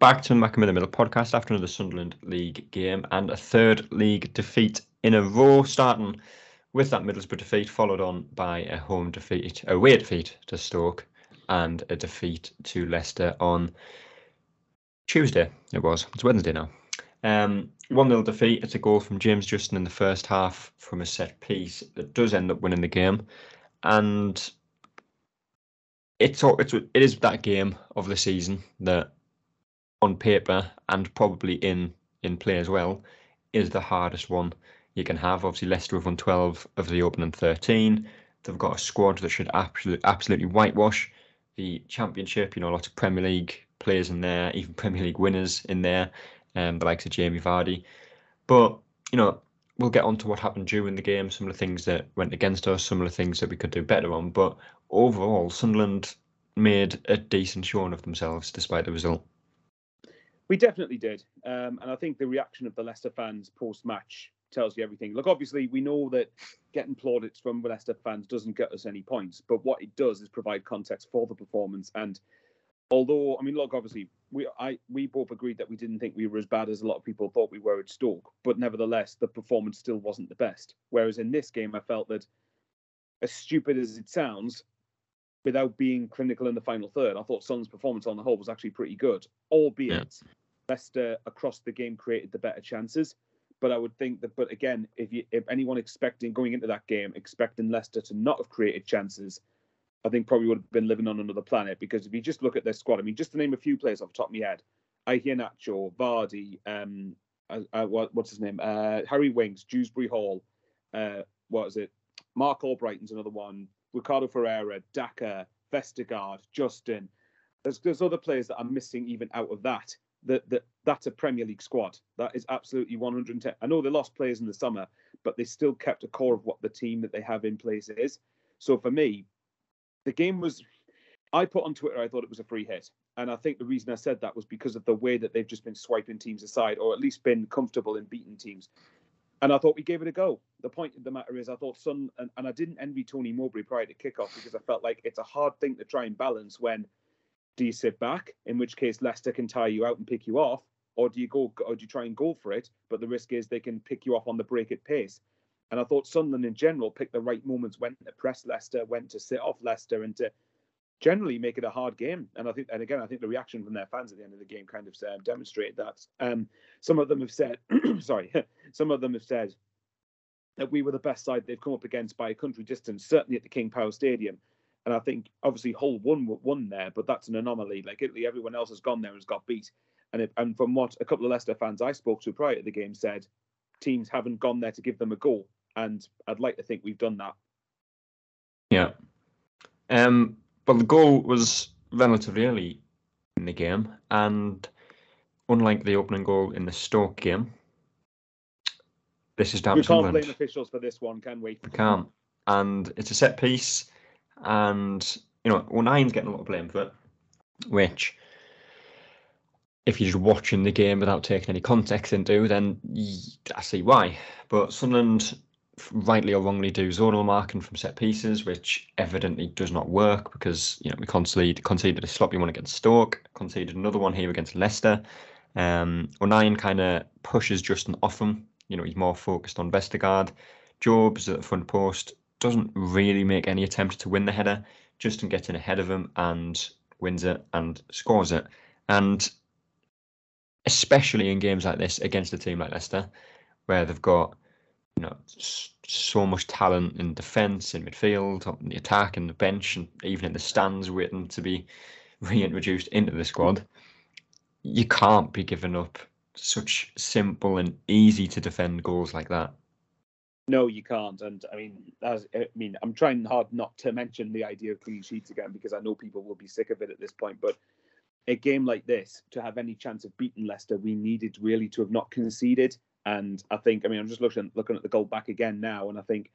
Back to Mackem in the Middle podcast after another Sunderland League game and a third league defeat in a row, starting with that Middlesbrough defeat, followed on by a home defeat, a away defeat to Stoke, and a defeat to Leicester on Tuesday. It was. It's Wednesday now. Um, 1 0 defeat. It's a goal from James Justin in the first half from a set piece that does end up winning the game. And it's, it's it is that game of the season that on paper and probably in in play as well is the hardest one you can have. Obviously, Leicester have won 12 of the opening 13. They've got a squad that should absolutely absolutely whitewash the championship. You know, lots of Premier League players in there, even Premier League winners in there, um, the likes of Jamie Vardy. But you know, we'll get on to what happened during the game, some of the things that went against us, some of the things that we could do better on. But overall, Sunderland made a decent showing of themselves despite the result. We definitely did, um, and I think the reaction of the Leicester fans post-match tells you everything. Look, obviously, we know that getting plaudits from Leicester fans doesn't get us any points, but what it does is provide context for the performance. And although, I mean, look, obviously, we I we both agreed that we didn't think we were as bad as a lot of people thought we were at Stoke, but nevertheless, the performance still wasn't the best. Whereas in this game, I felt that, as stupid as it sounds, without being clinical in the final third, I thought Son's performance on the whole was actually pretty good, albeit. Yeah Leicester across the game created the better chances. But I would think that, but again, if you if anyone expecting going into that game, expecting Leicester to not have created chances, I think probably would have been living on another planet. Because if you just look at their squad, I mean, just to name a few players off the top of my head, Iheanacho, Vardy, um, uh, uh, what, what's his name, uh, Harry Winks, Dewsbury Hall, uh, what is it, Marc Albrighton's another one, Ricardo Pereira, Daka, Vestergaard, Justin. There's, there's other players that are missing even out of that that, that that's a Premier League squad. That is absolutely 110. I know they lost players in the summer, but they still kept a core of what the team that they have in place is. So for me, the game was. I put on Twitter I thought it was a free hit, and I think the reason I said that was because of the way that they've just been swiping teams aside, or at least been comfortable in beating teams. And I thought we gave it a go. The point of the matter is, I thought Son, and, and I didn't envy Tony Mowbray prior to kickoff because I felt like it's a hard thing to try and balance when do you sit back, in which case Leicester can tire you out and pick you off, or do you go, or do you try and go for it? But the risk is they can pick you off on the break at pace. And I thought Sunderland in general picked the right moments when to press Leicester, when to sit off Leicester, and to generally make it a hard game. And I think, and again, I think the reaction from their fans at the end of the game kind of uh, demonstrated that. Um, some of them have said, sorry, some of them have said that we were the best side they've come up against by a country distance, certainly at the King Power Stadium. And I think obviously Hull won won there, but that's an anomaly. Like Italy, everyone else has gone there and has got beat. And it, and from what a couple of Leicester fans I spoke to prior to the game said, teams haven't gone there to give them a goal, and I'd like to think we've done that. Yeah. Um. But the goal was relatively early in the game, and unlike the opening goal in the Stoke game, this is down we can't blame officials for this one, can we? We can't. And it's a set piece and you know, O'Nien's getting a lot of blame for it, which if you're just watching the game without taking any context into, then I see why. But Sunderland rightly or wrongly do zonal marking from set pieces, which evidently does not work because you know we conceded conceded a sloppy one against Stoke, conceded another one here against Leicester. Um, O'Nien kind of pushes Justin off him. You know, he's more focused on Vestergaard. Jobe's at the front post doesn't really make any attempt to win the header. Justin gets in ahead of him and wins it and scores it. And especially in games like this against a team like Leicester, where they've got you know so much talent in defence, in midfield, on the attack, and the bench, and even in the stands, waiting to be reintroduced into the squad. You can't be giving up such simple and easy to defend goals like that. No, you can't. And I mean, as I mean, I'm trying hard not to mention the idea of clean sheets again because I know people will be sick of it at this point. But a game like this, to have any chance of beating Leicester, we needed really to have not conceded. And I think, I mean, I'm just looking looking at the goal back again now, and I think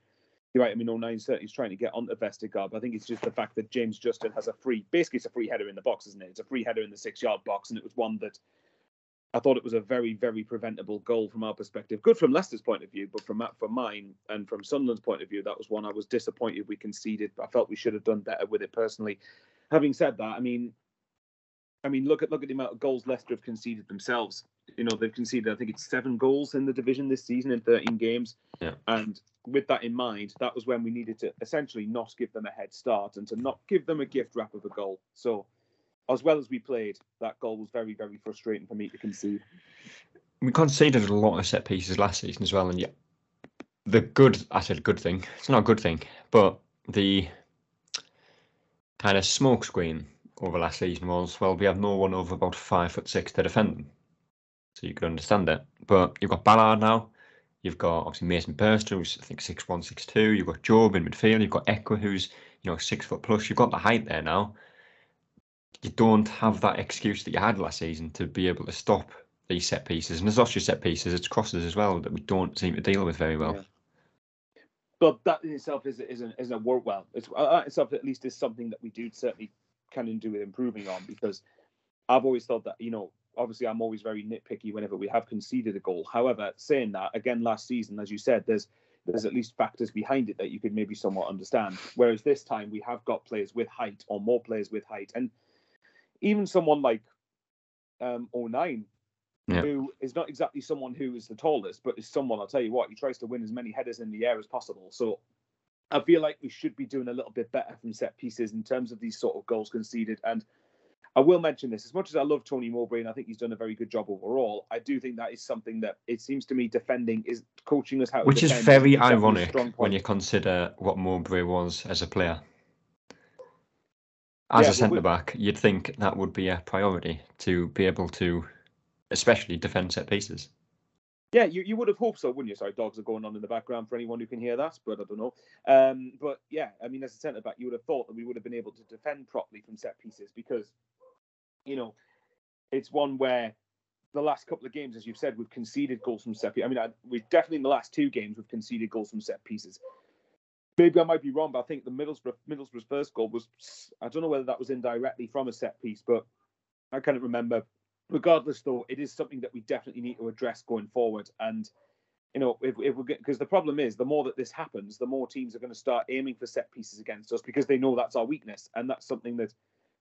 you're right. I mean, O'Nien certainly is trying to get onto Vestergaard, but I think it's just the fact that James Justin has a free, basically, it's a free header in the box, isn't it? It's a free header in the six yard box, and it was one that I thought it was a very, very preventable goal from our perspective. Good from Leicester's point of view, but from from mine and from Sunderland's point of view, that was one I was disappointed we conceded. I felt we should have done better with it personally. Having said that, I mean, I mean, look at look at the amount of goals Leicester have conceded themselves. You know, they've conceded I think it's seven goals in the division this season in 13 games. Yeah. And with that in mind, that was when we needed to essentially not give them a head start and to not give them a gift wrap of a goal. So, as well as we played, that goal was very very frustrating for me to concede. We conceded a lot of set pieces last season as well, and yeah, the good I said good thing. It's not a good thing, but the kind of smokescreen over last season was well, we have no one over about five foot six to defend them. So you could understand it. But you've got Ballard now. You've got obviously Mason Burstow, who's I think six one, six two. You've got Jobe in midfield. You've got Ekwah, who's you know six foot plus. You've got the height there now. You don't have that excuse that you had last season to be able to stop these set pieces. And it's not just set pieces; it's crosses as well that we don't seem to deal with very well. Yeah. But that in itself is isn't isn't a work well. It's uh, that itself at least is something that we do certainly can do with improving on because I've always thought that you know obviously I'm always very nitpicky whenever we have conceded a goal. However, saying that again last season, as you said, there's there's at least factors behind it that you could maybe somewhat understand. Whereas this time we have got players with height or more players with height, and even someone like um, O'Nien Yeah. who is not exactly someone who is the tallest, but is someone I'll tell you what he tries to win as many headers in the air as possible. So I feel like we should be doing a little bit better from set pieces in terms of these sort of goals conceded. And I will mention this as much as I love Tony Mowbray and I think he's done a very good job overall. I do think that is something that it seems to me defending is coaching us how Which is very ironic when you consider what Mowbray was as a player. Yeah, As a centre back, you'd think that would be a priority to be able to, especially defend set pieces. Yeah, you, you would have hoped so, wouldn't you? Sorry, dogs are going on in the background for anyone who can hear that, but I don't know. Um, but yeah, I mean, as a centre back, you would have thought that we would have been able to defend properly from set pieces because, you know, it's one where the last couple of games, as you've said, we've conceded goals from set pieces. I mean, I, we definitely in the last two games we've conceded goals from set pieces. Maybe I might be wrong, but I think the Middlesbrough Middlesbrough's first goal was I don't know whether that was indirectly from a set piece, but I can't remember regardless though it is something that we definitely need to address going forward. And you know if, if we get because the problem is the more that this happens the more teams are going to start aiming for set pieces against us because they know that's our weakness. And that's something that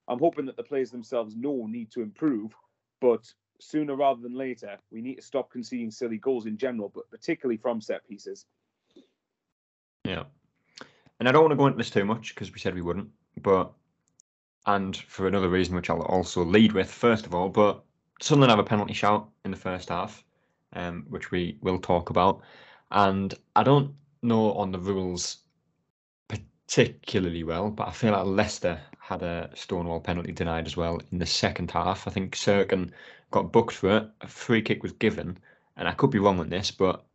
i'm hoping that the players themselves know need to improve. But sooner rather than later we need to stop conceding silly goals in general but particularly from set pieces. Yeah. And I don't want to go into this too much because we said we wouldn't, but and for another reason which I'll also lead with first of all, but Sunderland have a penalty shout in the first half, um, which we will talk about. And I don't know on the rules particularly well, but I feel like Leicester had a Stonewall penalty denied as well in the second half. I think Cirkin got booked for it. A free kick was given, and I could be wrong on this, but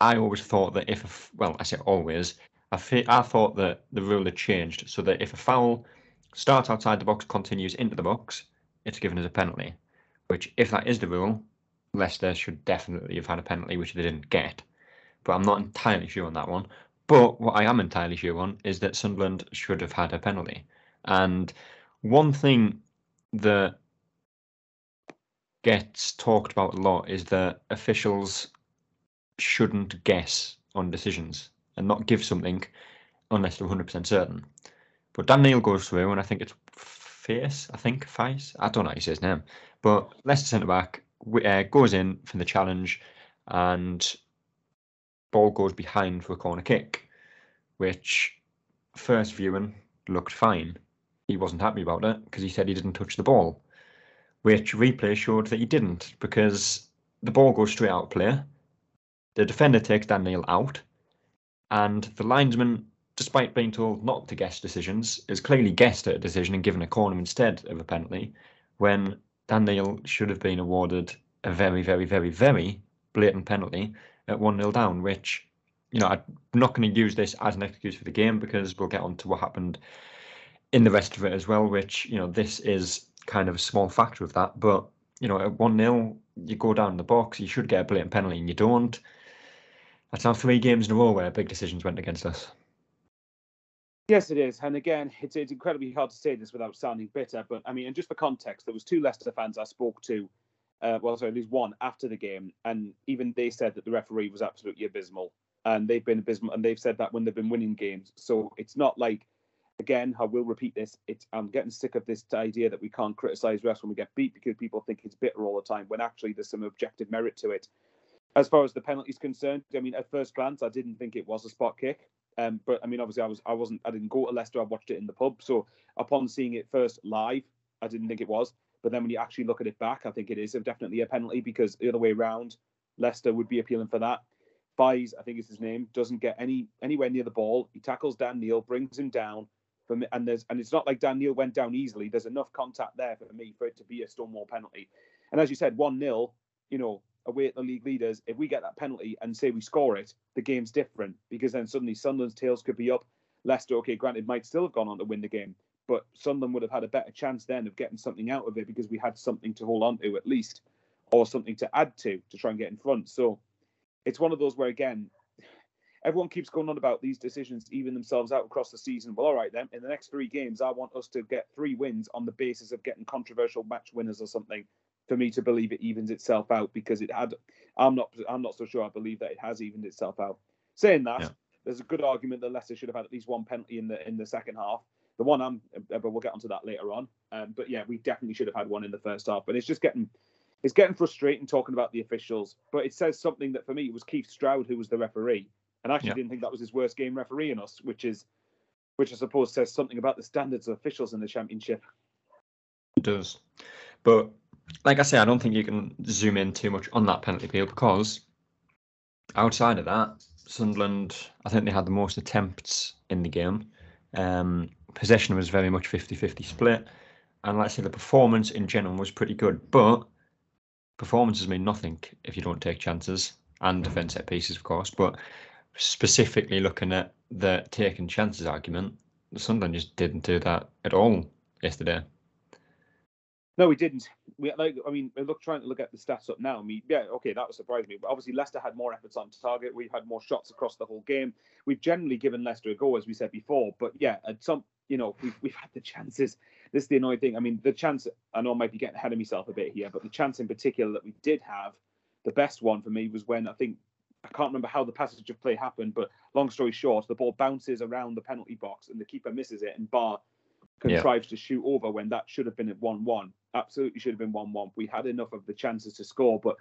I always thought that if, a well, I say always, I, fe- I thought that the rule had changed so that if a foul starts outside the box, continues into the box, it's given as a penalty. Which, if that is the rule, Leicester should definitely have had a penalty, which they didn't get. But I'm not entirely sure on that one. But what I am entirely sure on is that Sunderland should have had a penalty. And one thing that gets talked about a lot is that officials shouldn't guess on decisions and not give something unless they're 100% certain. But Dan Neil goes through, and I think it's Face, I think, Face. I don't know how you say his name. But Leicester centre back uh, goes in for the challenge, and ball goes behind for a corner kick, which first viewing looked fine. He wasn't happy about it because he said he didn't touch the ball, which replay showed that he didn't because the ball goes straight out of play. The defender takes Dan Neil out, and the linesman, despite being told not to guess decisions, has clearly guessed at a decision and given a corner instead of a penalty, when Dan should have been awarded a very, very, very, very blatant penalty at 1 0 down, which, you know, I'm not going to use this as an excuse for the game because we'll get on to what happened in the rest of it as well, which, you know, this is kind of a small factor of that. But, you know, at 1 0, you go down the box, you should get a blatant penalty, and you don't. That's now three games in a row where big decisions went against us. Yes, it is. And again, it's, it's incredibly hard to say this without sounding bitter. But I mean, and just for context, there was two Leicester fans I spoke to, uh, well, sorry, at least one after the game, and even they said that the referee was absolutely abysmal. And they've been abysmal, and they've said that when they've been winning games. So it's not like again, I will repeat this. It's I'm getting sick of this idea that we can't criticize refs when we get beat because people think it's bitter all the time. When actually there's some objective merit to it. As far as the penalty is concerned, I mean, at first glance, I didn't think it was a spot kick. Um, but I mean, obviously, I was I wasn't I didn't go to Leicester. I watched it in the pub. So upon seeing it first live, I didn't think it was. But then when you actually look at it back, I think it is definitely a penalty because the other way around, Leicester would be appealing for that. Fies, I think is his name, doesn't get any anywhere near the ball. He tackles Dan Neil, brings him down. Me, and there's and it's not like Dan Neil went down easily. There's enough contact there for me for it to be a Stonewall penalty. And as you said, one 0 you know, away at the league leaders. If we get that penalty and say we score it, the game's different because then suddenly Sunderland's tails could be up. Leicester, okay, granted, might still have gone on to win the game, but Sunderland would have had a better chance then of getting something out of it because we had something to hold on to at least, or something to add to to try and get in front. So it's one of those where again, everyone keeps going on about these decisions even themselves out across the season. Well, all right then, in the next three games, I want us to get three wins on the basis of getting controversial match winners or something for me to believe it evens itself out because it had. I'm not. I'm not so sure. I believe that it has evened itself out. Saying that, yeah. there's a good argument that Leicester should have had at least one penalty in the in the second half. The one I'm, but we'll get onto that later on. Um, but yeah, we definitely should have had one in the first half. But it's just getting it's getting frustrating talking about the officials, but it says something that for me it was Keith Stroud who was the referee, and I actually yeah. didn't think that was his worst game refereeing us, which is, which I suppose says something about the standards of officials in the championship. It does, but like I say, I don't think you can zoom in too much on that penalty appeal because outside of that, Sunderland, I think they had the most attempts in the game. Um, possession was very much 50-50 split, and let's say the performance in general was pretty good, but performances mean nothing if you don't take chances and defend set pieces, of course. But specifically looking at the taking chances argument, Sunderland just didn't do that at all yesterday. No, we didn't. We like. I mean, look, trying to look at the stats up now. I mean, yeah, okay, that was surprise me. But obviously, Leicester had more efforts on target. We've had more shots across the whole game. We've generally given Leicester a go, as we said before. But yeah, at some, you know, we've we've had the chances this is the annoying thing. I mean, the chance, I know I might be getting ahead of myself a bit here, but the chance in particular that we did have, the best one for me was when I think, I can't remember how the passage of play happened, but long story short, the ball bounces around the penalty box and the keeper misses it, and Ba contrives yeah. to shoot over when that should have been at 1 1. Absolutely should have been 1 1. We had enough of the chances to score, but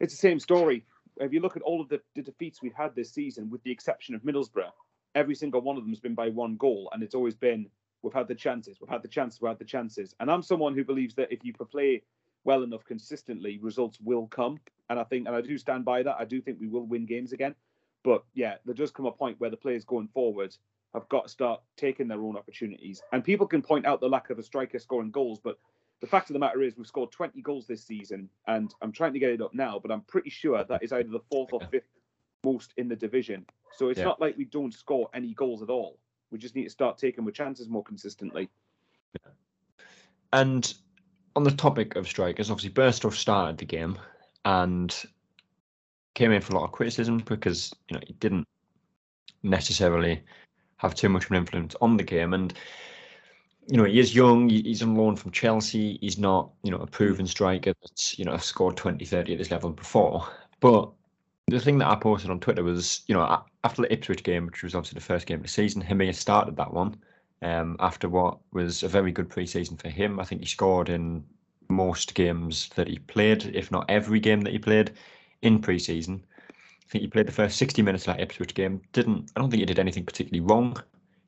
it's the same story. If you look at all of the, the defeats we've had this season, with the exception of Middlesbrough, every single one of them has been by one goal, and it's always been We've had the chances. We've had the chances. We've had the chances. And I'm someone who believes that if you play well enough consistently, results will come. And I think, and I do stand by that. I do think we will win games again. But yeah, there does come a point where the players going forward have got to start taking their own opportunities. And people can point out the lack of a striker scoring goals, but the fact of the matter is we've scored 20 goals this season, and I'm trying to get it up now, but I'm pretty sure that is either the fourth or fifth most in the division. So it's yeah. not like we don't score any goals at all. We just need to start taking our chances more consistently. And on the topic of strikers, obviously Burstow started the game and came in for a lot of criticism because you know he didn't necessarily have too much of an influence on the game and you know he is young he's on loan from chelsea he's not you know a proven striker that's you know scored 20 30 at this level before but the thing that I posted on Twitter was, you know, after the Ipswich game, which was obviously the first game of the season, Hemir started that one um, after what was a very good preseason for him. I think he scored in most games that he played, if not every game that he played in preseason. I think he played the first 60 minutes of that Ipswich game. Didn't I don't think he did anything particularly wrong.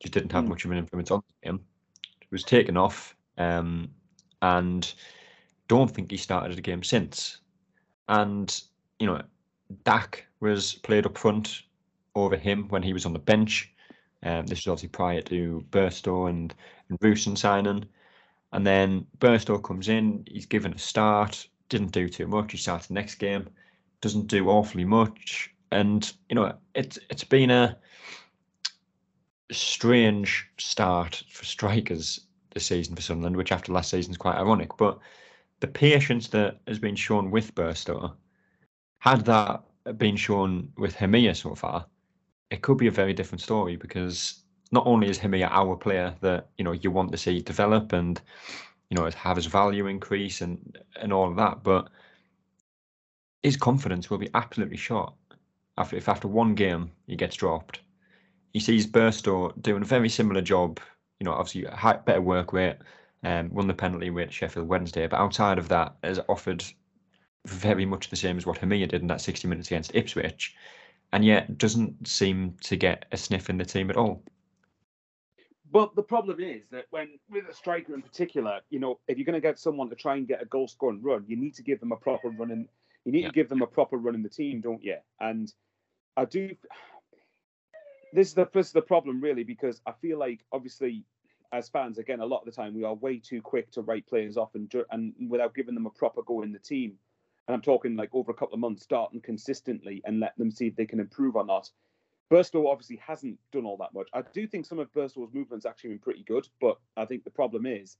Just didn't have mm. much of an influence on him. game. was taken off, um, and don't think he started a game since. And you know, Dack was played up front over him when he was on the bench. Um, this was obviously prior to Burstow and, and Rusyn signing. And then Burstow comes in, he's given a start, didn't do too much. He starts the next game, doesn't do awfully much. And, you know, it's it's been a strange start for strikers this season for Sunderland, which after last season is quite ironic. But the patience that has been shown with Burstow had that been shown with Hemir so far, it could be a very different story because not only is Hemir our player that you know you want to see develop and you know have his value increase and and all of that, but his confidence will be absolutely shot after if after one game he gets dropped. He sees Burstow doing a very similar job you know, obviously had better work rate, um, won the penalty rate Sheffield Wednesday, but outside of that, has offered very much the same as what Hemir did in that 60 minutes against Ipswich, and yet doesn't seem to get a sniff in the team at all. But the problem is that when with a striker in particular, you know, if you're going to get someone to try and get a goal scoring run, you need to give them a proper run in. You need yeah. to give them a proper run in the team, don't you? And I do. This is the this is the problem really because I feel like obviously as fans again a lot of the time we are way too quick to write players off and and without giving them a proper go in the team. And I'm talking like over a couple of months, starting consistently and let them see if they can improve or not. Burstow obviously hasn't done all that much. I do think some of Burstow's movements actually been pretty good, but I think the problem is,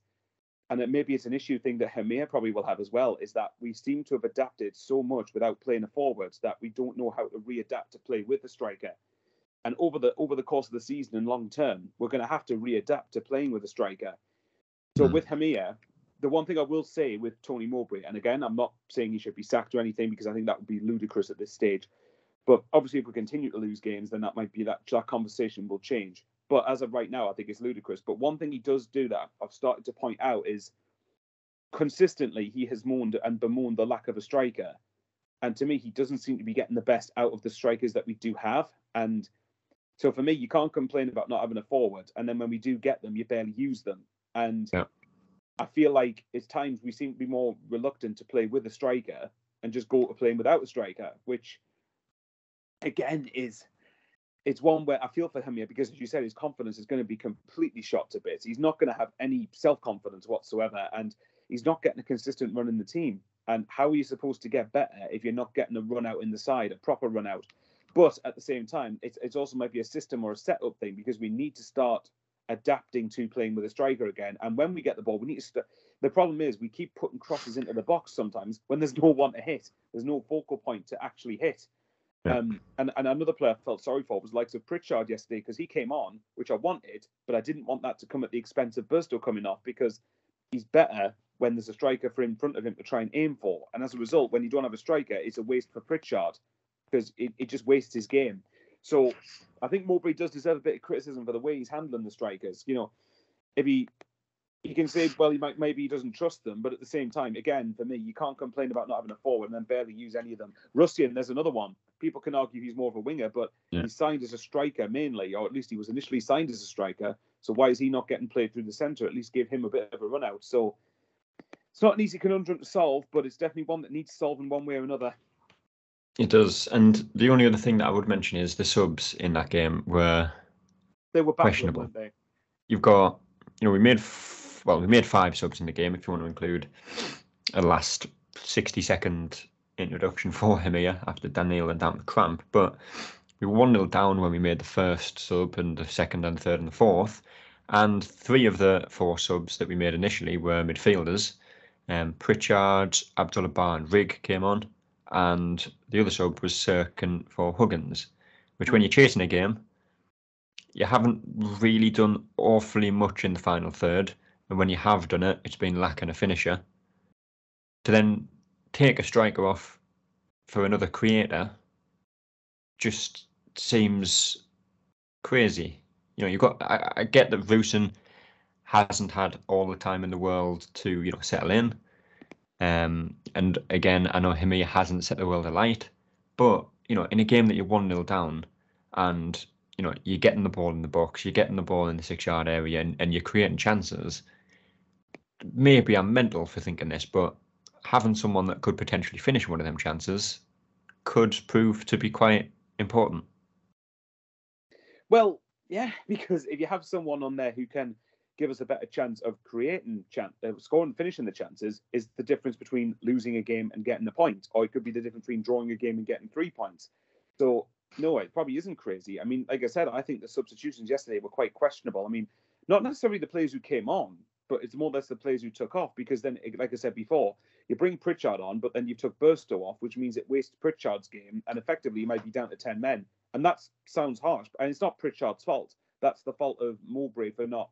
and it, maybe it's an issue thing that Hemir probably will have as well, is that we seem to have adapted so much without playing a forward that we don't know how to readapt to play with the striker. And over the over the course of the season and long term, we're going to have to readapt to playing with a striker. So mm. with Hemir, the one thing I will say with Tony Mowbray, and again, I'm not saying he should be sacked or anything because I think that would be ludicrous at this stage. But obviously, if we continue to lose games, then that might be that that conversation will change. But as of right now, I think it's ludicrous. But one thing he does do that I've started to point out is consistently he has mourned and bemoaned the lack of a striker. And to me, he doesn't seem to be getting the best out of the strikers that we do have. And so for me, you can't complain about not having a forward. And then when we do get them, you barely use them. And yeah. I feel like it's times we seem to be more reluctant to play with a striker and just go to playing without a striker, which again is it's one where I feel for him here because, as you said, his confidence is going to be completely shot to bits. He's not going to have any self confidence whatsoever, and he's not getting a consistent run in the team. And how are you supposed to get better if you're not getting a run out in the side, a proper run out? But at the same time, it's, also might be a system or a setup thing because we need to start adapting to playing with a striker again. And when we get the ball, we need to. St- the problem is we keep putting crosses into the box sometimes when there's no one to hit. There's no focal point to actually hit. Yeah. Um, and, and another player I felt sorry for was likes of Pritchard yesterday because he came on, which I wanted, but I didn't want that to come at the expense of Burstow coming off because he's better when there's a striker for in front of him to try and aim for. And as a result, when you don't have a striker, it's a waste for Pritchard because it, it just wastes his game. So I think Mowbray does deserve a bit of criticism for the way he's handling the strikers. You know, if he can say, well, he might maybe he doesn't trust them, but at the same time, again, for me, you can't complain about not having a forward and then barely use any of them. Rusyn, there's another one. People can argue he's more of a winger, but yeah. he's signed as a striker mainly, or at least he was initially signed as a striker. So why is he not getting played through the centre? At least give him a bit of a run out. So it's not an easy conundrum to solve, but it's definitely one that needs solving one way or another. It does, and the only other thing that I would mention is the subs in that game were they were questionable. They? You've got, you know, we made well, we made five subs in the game if you want to include a last 60 second introduction for him here after Dan Neil and the cramp. But we were 1 0 down when we made the first sub and the second and the third and the fourth. And three of the four subs that we made initially were midfielders. Um, Pritchard, Abdullah and Rigg came on. And the other sub was Cirkin for Huggins, which when you're chasing a game, you haven't really done awfully much in the final third and when you have done it, it's been lacking a finisher. To then take a striker off for another creator just seems crazy. You know, you've got. I, I get that Rusyn hasn't had all the time in the world to you know settle in. Um, and again, I know Hemir hasn't set the world alight, but you know, in a game that you're one 0 down, and you know you're getting the ball in the box, you're getting the ball in the six yard area, and, and you're creating chances maybe I'm mental for thinking this, but having someone that could potentially finish one of them chances could prove to be quite important. Well, yeah, because if you have someone on there who can give us a better chance of creating chance, uh, scoring, finishing the chances, is the difference between losing a game and getting a point, or it could be the difference between drawing a game and getting three points. So no, it probably isn't crazy. I mean, like I said, I think the substitutions yesterday were quite questionable. I mean, not necessarily the players who came on, but it's more or less the players who took off because then, like I said before, you bring Pritchard on, but then you took Burstow off, which means it wastes Pritchard's game, and effectively you might be down to ten men, and that sounds harsh, and it's not Pritchard's fault. That's the fault of Mowbray for not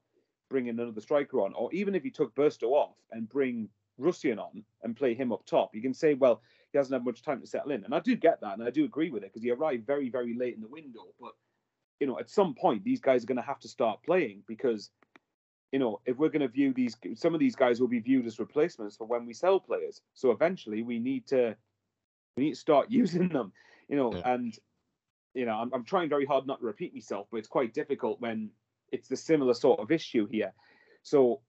bringing another striker on, or even if you took Burstow off and bring Rusyn on and play him up top, you can say, well, he hasn't had much time to settle in, and I do get that, and I do agree with it because he arrived very, very late in the window, but you know, at some point these guys are going to have to start playing because you know, if we're going to view these, some of these guys will be viewed as replacements for when we sell players. So eventually, we need to we need to start using them, you know. Yeah. And you know, I'm, I'm trying very hard not to repeat myself, but it's quite difficult when it's the similar sort of issue here. So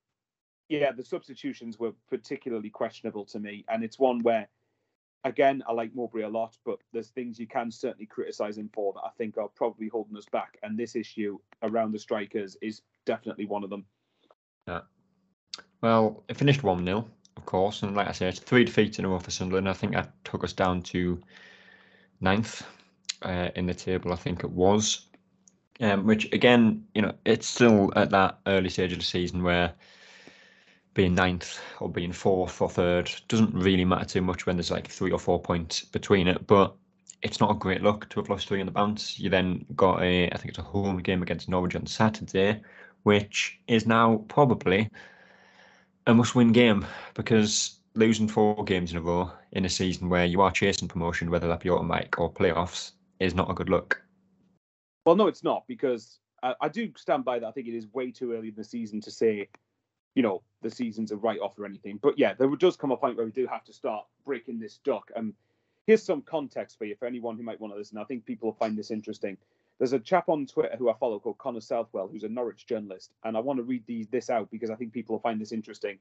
yeah, the substitutions were particularly questionable to me, and it's one where. Again, I like Mowbray a lot, but there's things you can certainly criticise him for that I think are probably holding us back. And this issue around the strikers is definitely one of them. Yeah. Well, it finished 1 0, of course. And like I said, three defeats in a row for Sunderland. I think that took us down to ninth uh, in the table, I think it was. Um, which, again, you know, it's still at that early stage of the season where being ninth or being fourth or third doesn't really matter too much when there's like three or four points between it. But it's not a great look to have lost three on the bounce. You then got a, I think it's a home game against Norwich on Saturday, which is now probably a must win game because losing four games in a row in a season where you are chasing promotion, whether that be automatic or playoffs, is not a good look. Well, no, it's not because I, I do stand by that. I think it is way too early in the season to say, you know, the season's a write off or anything. But yeah, there does come a point where we do have to start breaking this duck. And here's some context for you for anyone who might want to listen. I think people will find this interesting. There's a chap on Twitter who I follow called Connor Southwell, who's a Norwich journalist, and I want to read these, this out because I think people will find this interesting.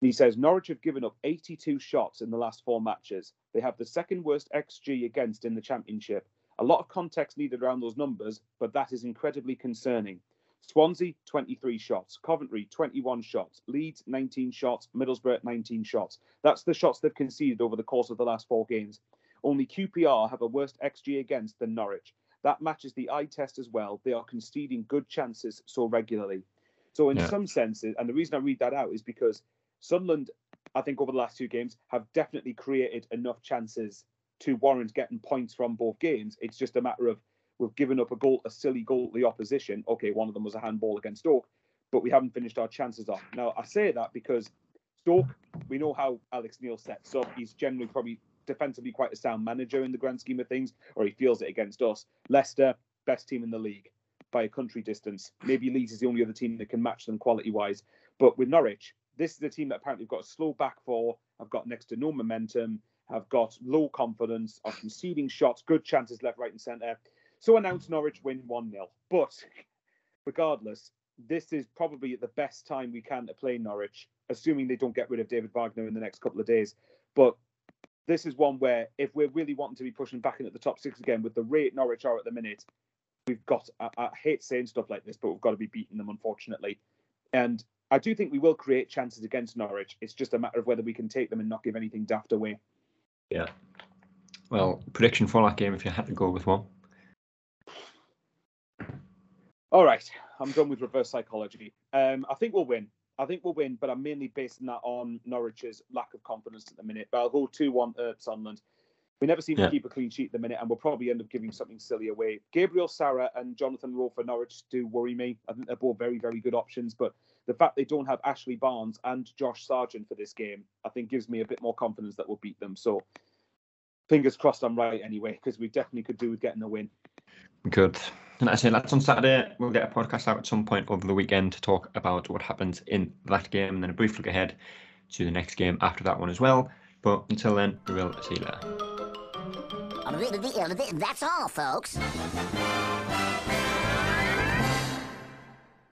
He says Norwich have given up 82 shots in the last four matches. They have the second worst XG against in the Championship. A lot of context needed around those numbers, but that is incredibly concerning. Swansea, 23 shots. Coventry, 21 shots. Leeds, 19 shots. Middlesbrough, 19 shots. That's the shots they've conceded over the course of the last four games. Only QPR have a worse XG against than Norwich. That matches the eye test as well. They are conceding good chances so regularly. So, in yeah. some senses, and the reason I read that out is because Sunderland, I think, over the last two games, have definitely created enough chances to warrant getting points from both games. It's just a matter of we've given up a goal, a silly goal to the opposition. Okay, one of them was a handball against Stoke, but we haven't finished our chances off. Now, I say that because Stoke, we know how Alex Neil sets up. He's generally probably defensively quite a sound manager in the grand scheme of things, or he feels it against us. Leicester, best team in the league by a country distance. Maybe Leeds is the only other team that can match them quality wise. But with Norwich, this is a team that apparently have got a slow back four, have got next to no momentum, have got low confidence, are conceding shots, good chances left, right, and centre. So announce Norwich win 1 0. But regardless, this is probably the best time we can to play Norwich, assuming they don't get rid of David Wagner in the next couple of days. But this is one where if we're really wanting to be pushing back in at the top six again with the rate Norwich are at the minute, we've got. I, I hate saying stuff like this, but we've got to be beating them, unfortunately. And I do think we will create chances against Norwich. It's just a matter of whether we can take them and not give anything daft away. Yeah. Well, prediction for that game if you had to go with one. All right, I'm done with reverse psychology. Um, I think we'll win. I think we'll win, but I'm mainly basing that on Norwich's lack of confidence at the minute. But I'll go 2 1 to Sunderland. We never seem yeah. to keep a clean sheet at the minute, and we'll probably end up giving something silly away. Gabriel Sara and Jonathan Rowe for Norwich do worry me. I think they're both very, very good options, but the fact they don't have Ashley Barnes and Josh Sargent for this game, I think gives me a bit more confidence that we'll beat them. So fingers crossed I'm right anyway, because we definitely could do with getting a win. Good. And I say that's on Saturday. We'll get a podcast out at some point over the weekend to talk about what happens in that game and then a brief look ahead to the next game after that one as well. But until then, we will see you later. That's all, folks.